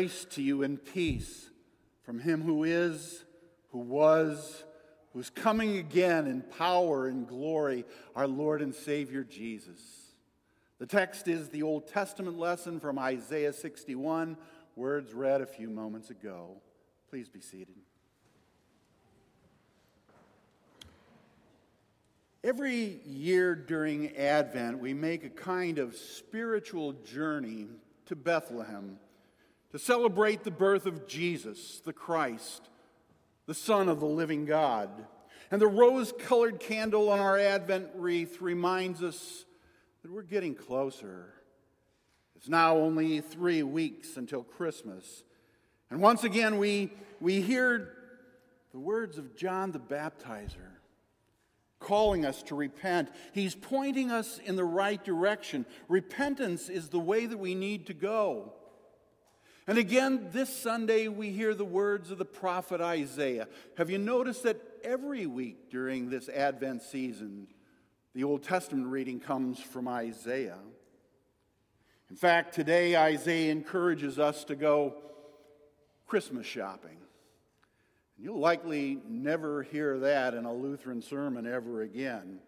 Grace to you and peace from him who is, who was, who's coming again in power and glory, our Lord and Savior Jesus. The text is the Old Testament lesson from Isaiah 61, words read a few moments ago. Please be seated. Every year during Advent, we make a kind of spiritual journey to Bethlehem to celebrate the birth of Jesus, the Christ, the Son of the living God. And the rose colored candle on our Advent wreath reminds us that we're getting closer. It's now only three weeks until Christmas. And once again, we, we hear the words of John the Baptizer calling us to repent. He's pointing us in the right direction. Repentance is the way that we need to go. And again, this Sunday, we hear the words of the prophet Isaiah. Have you noticed that every week during this Advent season, the Old Testament reading comes from Isaiah? In fact, today, Isaiah encourages us to go Christmas shopping. You'll likely never hear that in a Lutheran sermon ever again.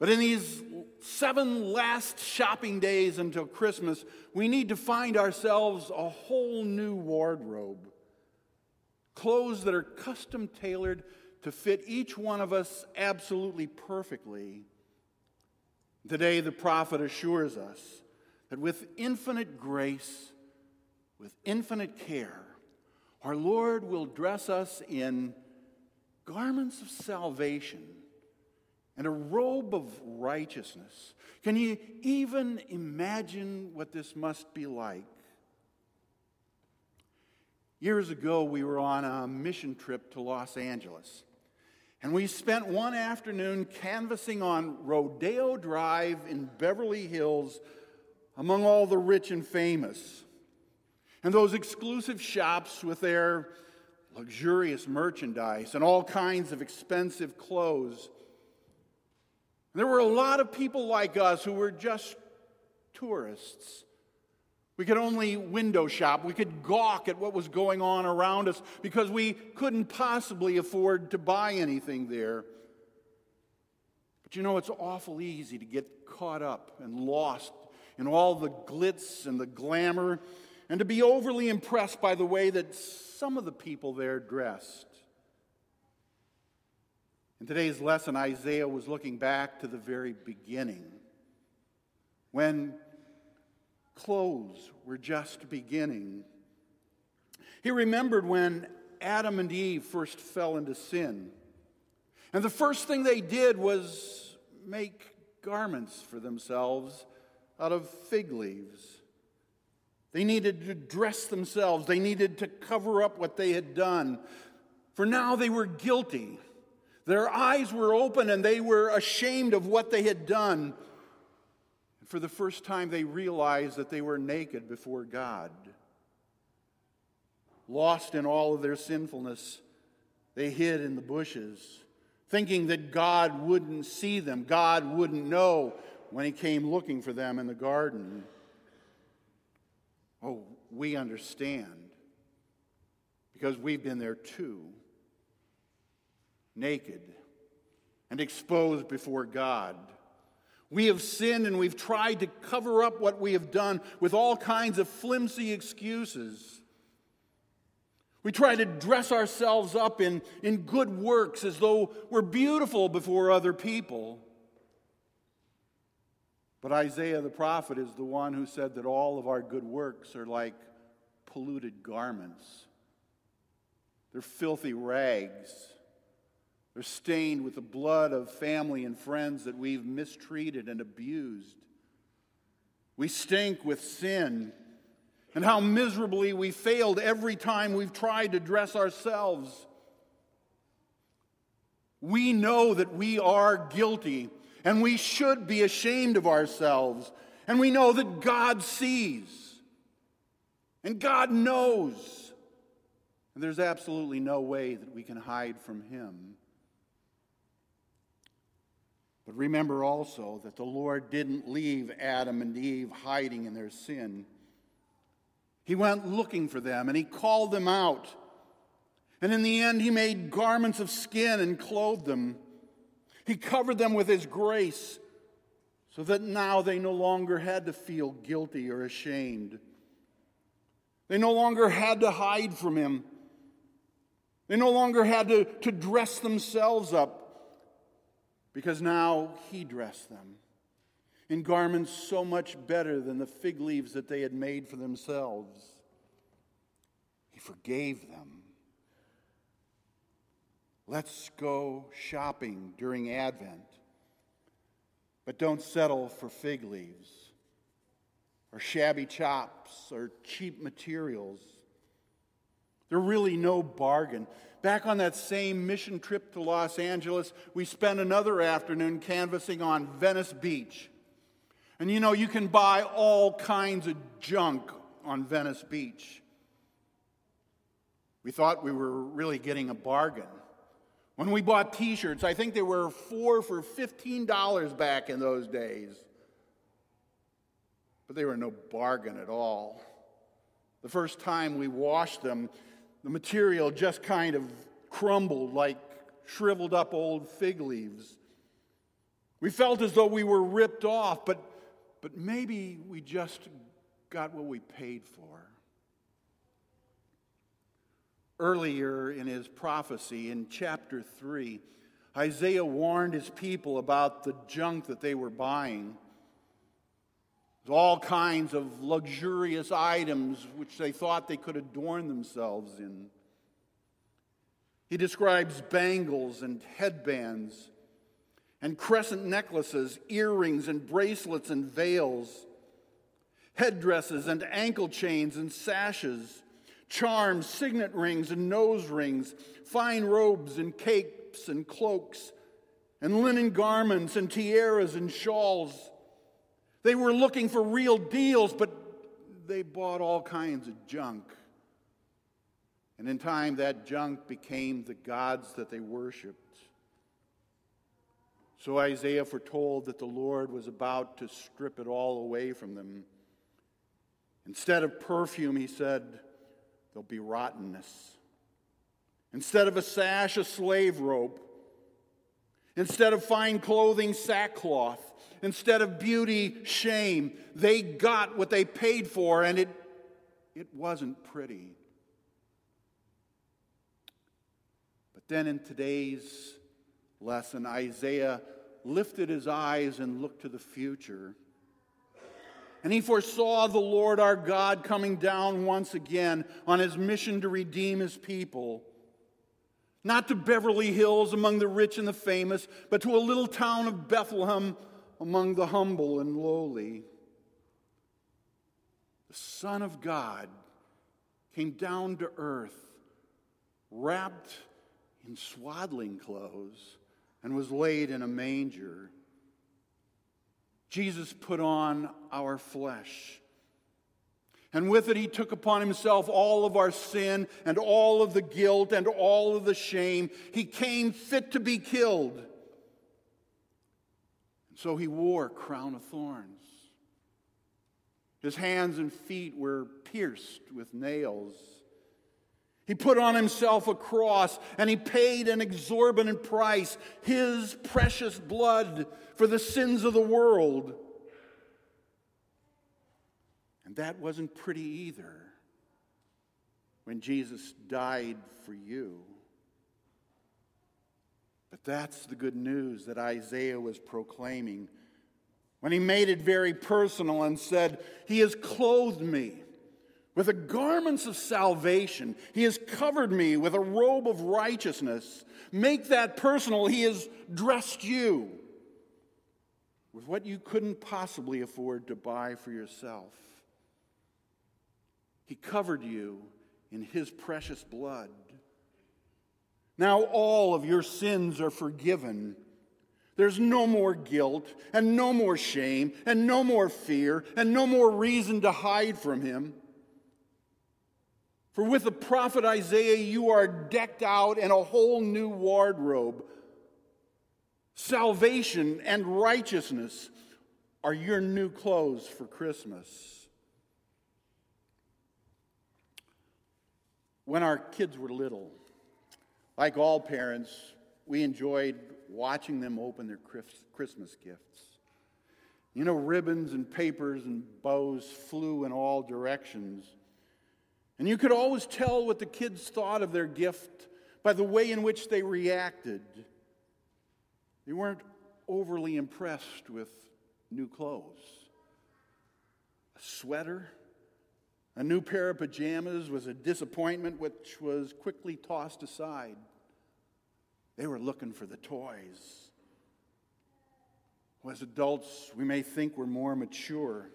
But in these seven last shopping days until Christmas, we need to find ourselves a whole new wardrobe. Clothes that are custom tailored to fit each one of us absolutely perfectly. Today, the prophet assures us that with infinite grace, with infinite care, our Lord will dress us in garments of salvation and a robe of righteousness. Can you even imagine what this must be like? Years ago, we were on a mission trip to Los Angeles. And we spent one afternoon canvassing on Rodeo Drive in Beverly Hills among all the rich and famous. And those exclusive shops with their luxurious merchandise and all kinds of expensive clothes there were a lot of people like us who were just tourists. We could only window shop. We could gawk at what was going on around us because we couldn't possibly afford to buy anything there. But you know, it's awful easy to get caught up and lost in all the glitz and the glamour and to be overly impressed by the way that some of the people there dressed. In today's lesson, Isaiah was looking back to the very beginning when clothes were just beginning. He remembered when Adam and Eve first fell into sin. And the first thing they did was make garments for themselves out of fig leaves. They needed to dress themselves, they needed to cover up what they had done. For now they were guilty. Their eyes were open and they were ashamed of what they had done. And for the first time, they realized that they were naked before God. Lost in all of their sinfulness, they hid in the bushes, thinking that God wouldn't see them, God wouldn't know when He came looking for them in the garden. Oh, we understand because we've been there too naked and exposed before God. We have sinned and we've tried to cover up what we have done with all kinds of flimsy excuses. We try to dress ourselves up in, in good works as though we're beautiful before other people. But Isaiah the prophet is the one who said that all of our good works are like polluted garments, they're filthy rags. They're stained with the blood of family and friends that we've mistreated and abused. We stink with sin and how miserably we failed every time we've tried to dress ourselves. We know that we are guilty and we should be ashamed of ourselves. And we know that God sees and God knows. And there's absolutely no way that we can hide from Him. But remember also that the Lord didn't leave Adam and Eve hiding in their sin. He went looking for them and he called them out. And in the end, he made garments of skin and clothed them. He covered them with his grace so that now they no longer had to feel guilty or ashamed. They no longer had to hide from him. They no longer had to, to dress themselves up because now he dressed them in garments so much better than the fig leaves that they had made for themselves. He forgave them. Let's go shopping during Advent, but don't settle for fig leaves or shabby chops or cheap materials. They're really no bargain. Back on that same mission trip to Los Angeles, we spent another afternoon canvassing on Venice Beach. And you know, you can buy all kinds of junk on Venice Beach. We thought we were really getting a bargain. When we bought t shirts, I think they were four for $15 back in those days. But they were no bargain at all. The first time we washed them, the material just kind of crumbled like shriveled up old fig leaves. We felt as though we were ripped off, but, but maybe we just got what we paid for. Earlier in his prophecy, in chapter 3, Isaiah warned his people about the junk that they were buying. All kinds of luxurious items which they thought they could adorn themselves in. He describes bangles and headbands and crescent necklaces, earrings and bracelets and veils, headdresses and ankle chains and sashes charms, signet rings, and nose rings, fine robes and capes and cloaks, and linen garments and tiaras and shawls. They were looking for real deals, but they bought all kinds of junk. And in time, that junk became the gods that they worshiped. So Isaiah foretold that the Lord was about to strip it all away from them. Instead of perfume, he said, there'll be rottenness. Instead of a sash, a slave robe. Instead of fine clothing, sackcloth. Instead of beauty, shame. They got what they paid for, and it, it wasn't pretty. But then in today's lesson, Isaiah lifted his eyes and looked to the future. And he foresaw the Lord our God coming down once again on his mission to redeem his people. Not to Beverly Hills among the rich and the famous, but to a little town of Bethlehem among the humble and lowly. The Son of God came down to earth, wrapped in swaddling clothes, and was laid in a manger. Jesus put on our flesh. And with it, he took upon himself all of our sin and all of the guilt and all of the shame. He came fit to be killed. And so he wore a crown of thorns. His hands and feet were pierced with nails. He put on himself a cross and he paid an exorbitant price, his precious blood for the sins of the world. And that wasn't pretty either when Jesus died for you. But that's the good news that Isaiah was proclaiming when he made it very personal and said, He has clothed me with the garments of salvation. He has covered me with a robe of righteousness. Make that personal. He has dressed you with what you couldn't possibly afford to buy for yourself. He covered you in His precious blood. Now all of your sins are forgiven. There's no more guilt, and no more shame, and no more fear, and no more reason to hide from Him. For with the prophet Isaiah, you are decked out in a whole new wardrobe. Salvation and righteousness are your new clothes for Christmas. When our kids were little, like all parents, we enjoyed watching them open their Christmas gifts. You know, ribbons and papers and bows flew in all directions. And you could always tell what the kids thought of their gift by the way in which they reacted. They weren't overly impressed with new clothes. A sweater, a new pair of pajamas was a disappointment which was quickly tossed aside. They were looking for the toys. Well, as adults, we may think we're more mature.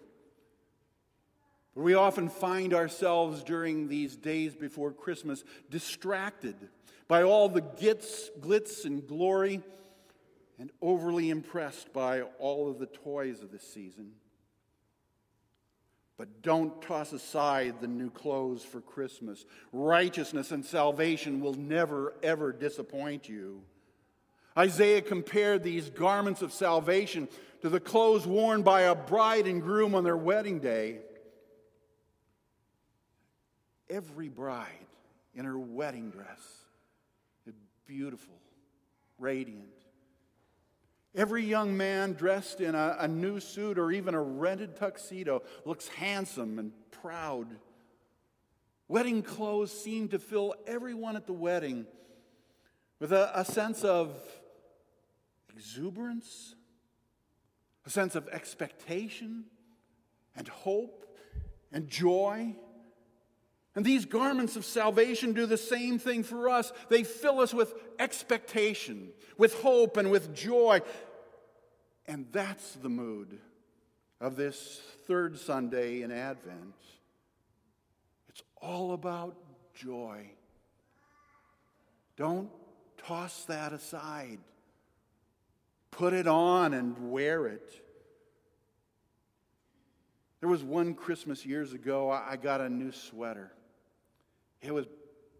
But we often find ourselves during these days before Christmas distracted by all the gits, glitz and glory and overly impressed by all of the toys of the season. But don't toss aside the new clothes for Christmas. Righteousness and salvation will never, ever disappoint you. Isaiah compared these garments of salvation to the clothes worn by a bride and groom on their wedding day. Every bride in her wedding dress is beautiful, radiant. Every young man dressed in a, a, new suit or even a rented tuxedo looks handsome and proud. Wedding clothes seem to fill everyone at the wedding with a, a sense of exuberance, a sense of expectation and hope and joy. And these garments of salvation do the same thing for us. They fill us with expectation, with hope, and with joy. And that's the mood of this third Sunday in Advent. It's all about joy. Don't toss that aside. Put it on and wear it. There was one Christmas years ago, I got a new sweater. It was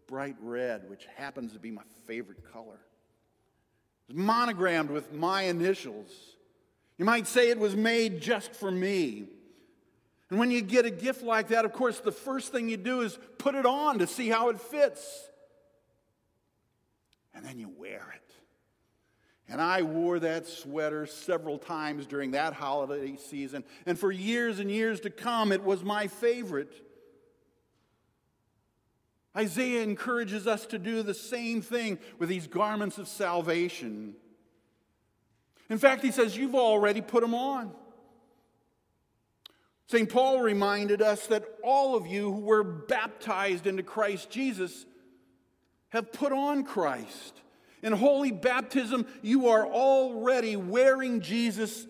bright red, which happens to be my favorite color. It was monogrammed with my initials. You might say it was made just for me. And when you get a gift like that, of course, the first thing you do is put it on to see how it fits. And then you wear it. And I wore that sweater several times during that holiday season. And for years and years to come, it was my favorite. Isaiah encourages us to do the same thing with these garments of salvation. In fact, he says, You've already put them on. St. Paul reminded us that all of you who were baptized into Christ Jesus have put on Christ. In holy baptism, you are already wearing Jesus,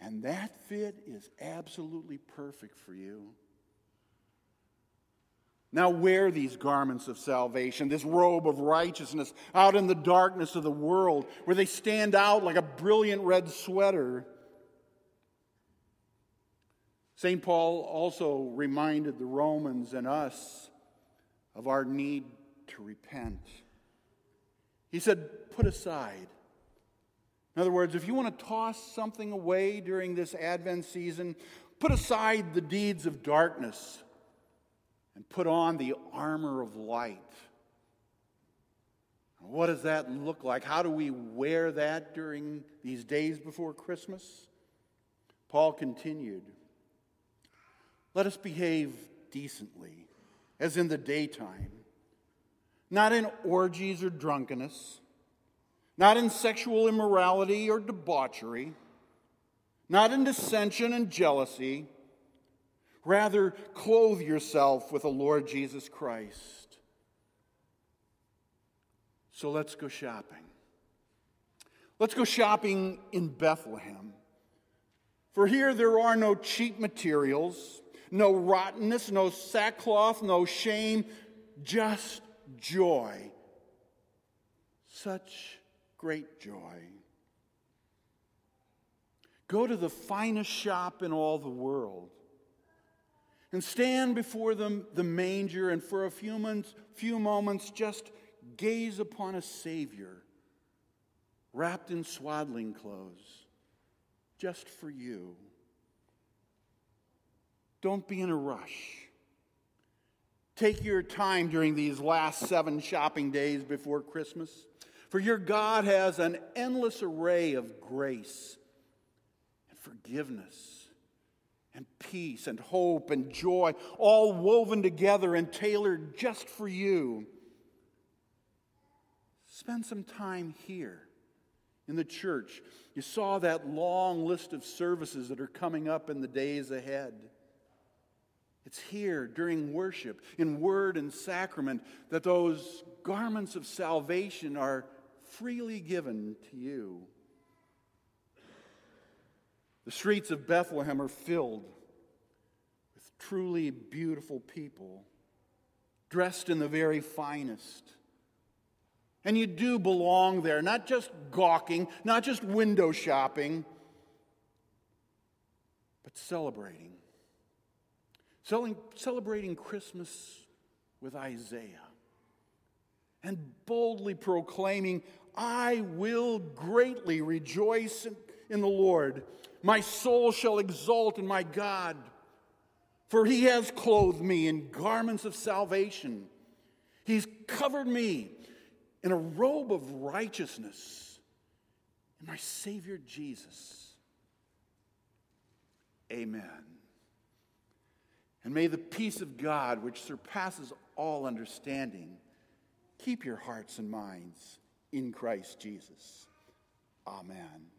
and that fit is absolutely perfect for you. Now wear these garments of salvation, this robe of righteousness, out in the darkness of the world, where they stand out like a brilliant red sweater. St. Paul also reminded the Romans and us of our need to repent. He said, put aside. In other words, if you want to toss something away during this Advent season, put aside the deeds of darkness and put on the armor of light. What does that look like? How do we wear that during these days before Christmas? Paul continued Let us behave decently, as in the daytime not in orgies or drunkenness, not in sexual immorality or debauchery, not in dissension and jealousy. Rather, clothe yourself with the Lord Jesus Christ. So let's go shopping. Let's go shopping in Bethlehem. For here there are no cheap materials, no rottenness, no sackcloth, no shame, just joy. Such great joy. Go to the finest shop in all the world and stand before the, the manger and for a few moments, few moments just gaze upon a Savior wrapped in swaddling clothes just for you. Don't be in a rush. Take your time during these last seven shopping days before Christmas, for your God has an endless array of grace and forgiveness and peace and hope and joy, all woven together and tailored just for you. Spend some time here in the church. You saw that long list of services that are coming up in the days ahead. It's here during worship, in word and sacrament, that those garments of salvation are freely given to you. The streets of Bethlehem are filled with truly beautiful people, dressed in the very finest. And you do belong there, not just gawking, not just window shopping, but celebrating celebrating Christmas with Isaiah and boldly proclaiming, I will greatly rejoice in the Lord. My soul shall exult in my God, for he has clothed me in garments of salvation. He's covered me in a robe of righteousness in my Savior Jesus. Amen. And may the peace of God, which surpasses all understanding, keep your hearts and minds in Christ Jesus. Amen.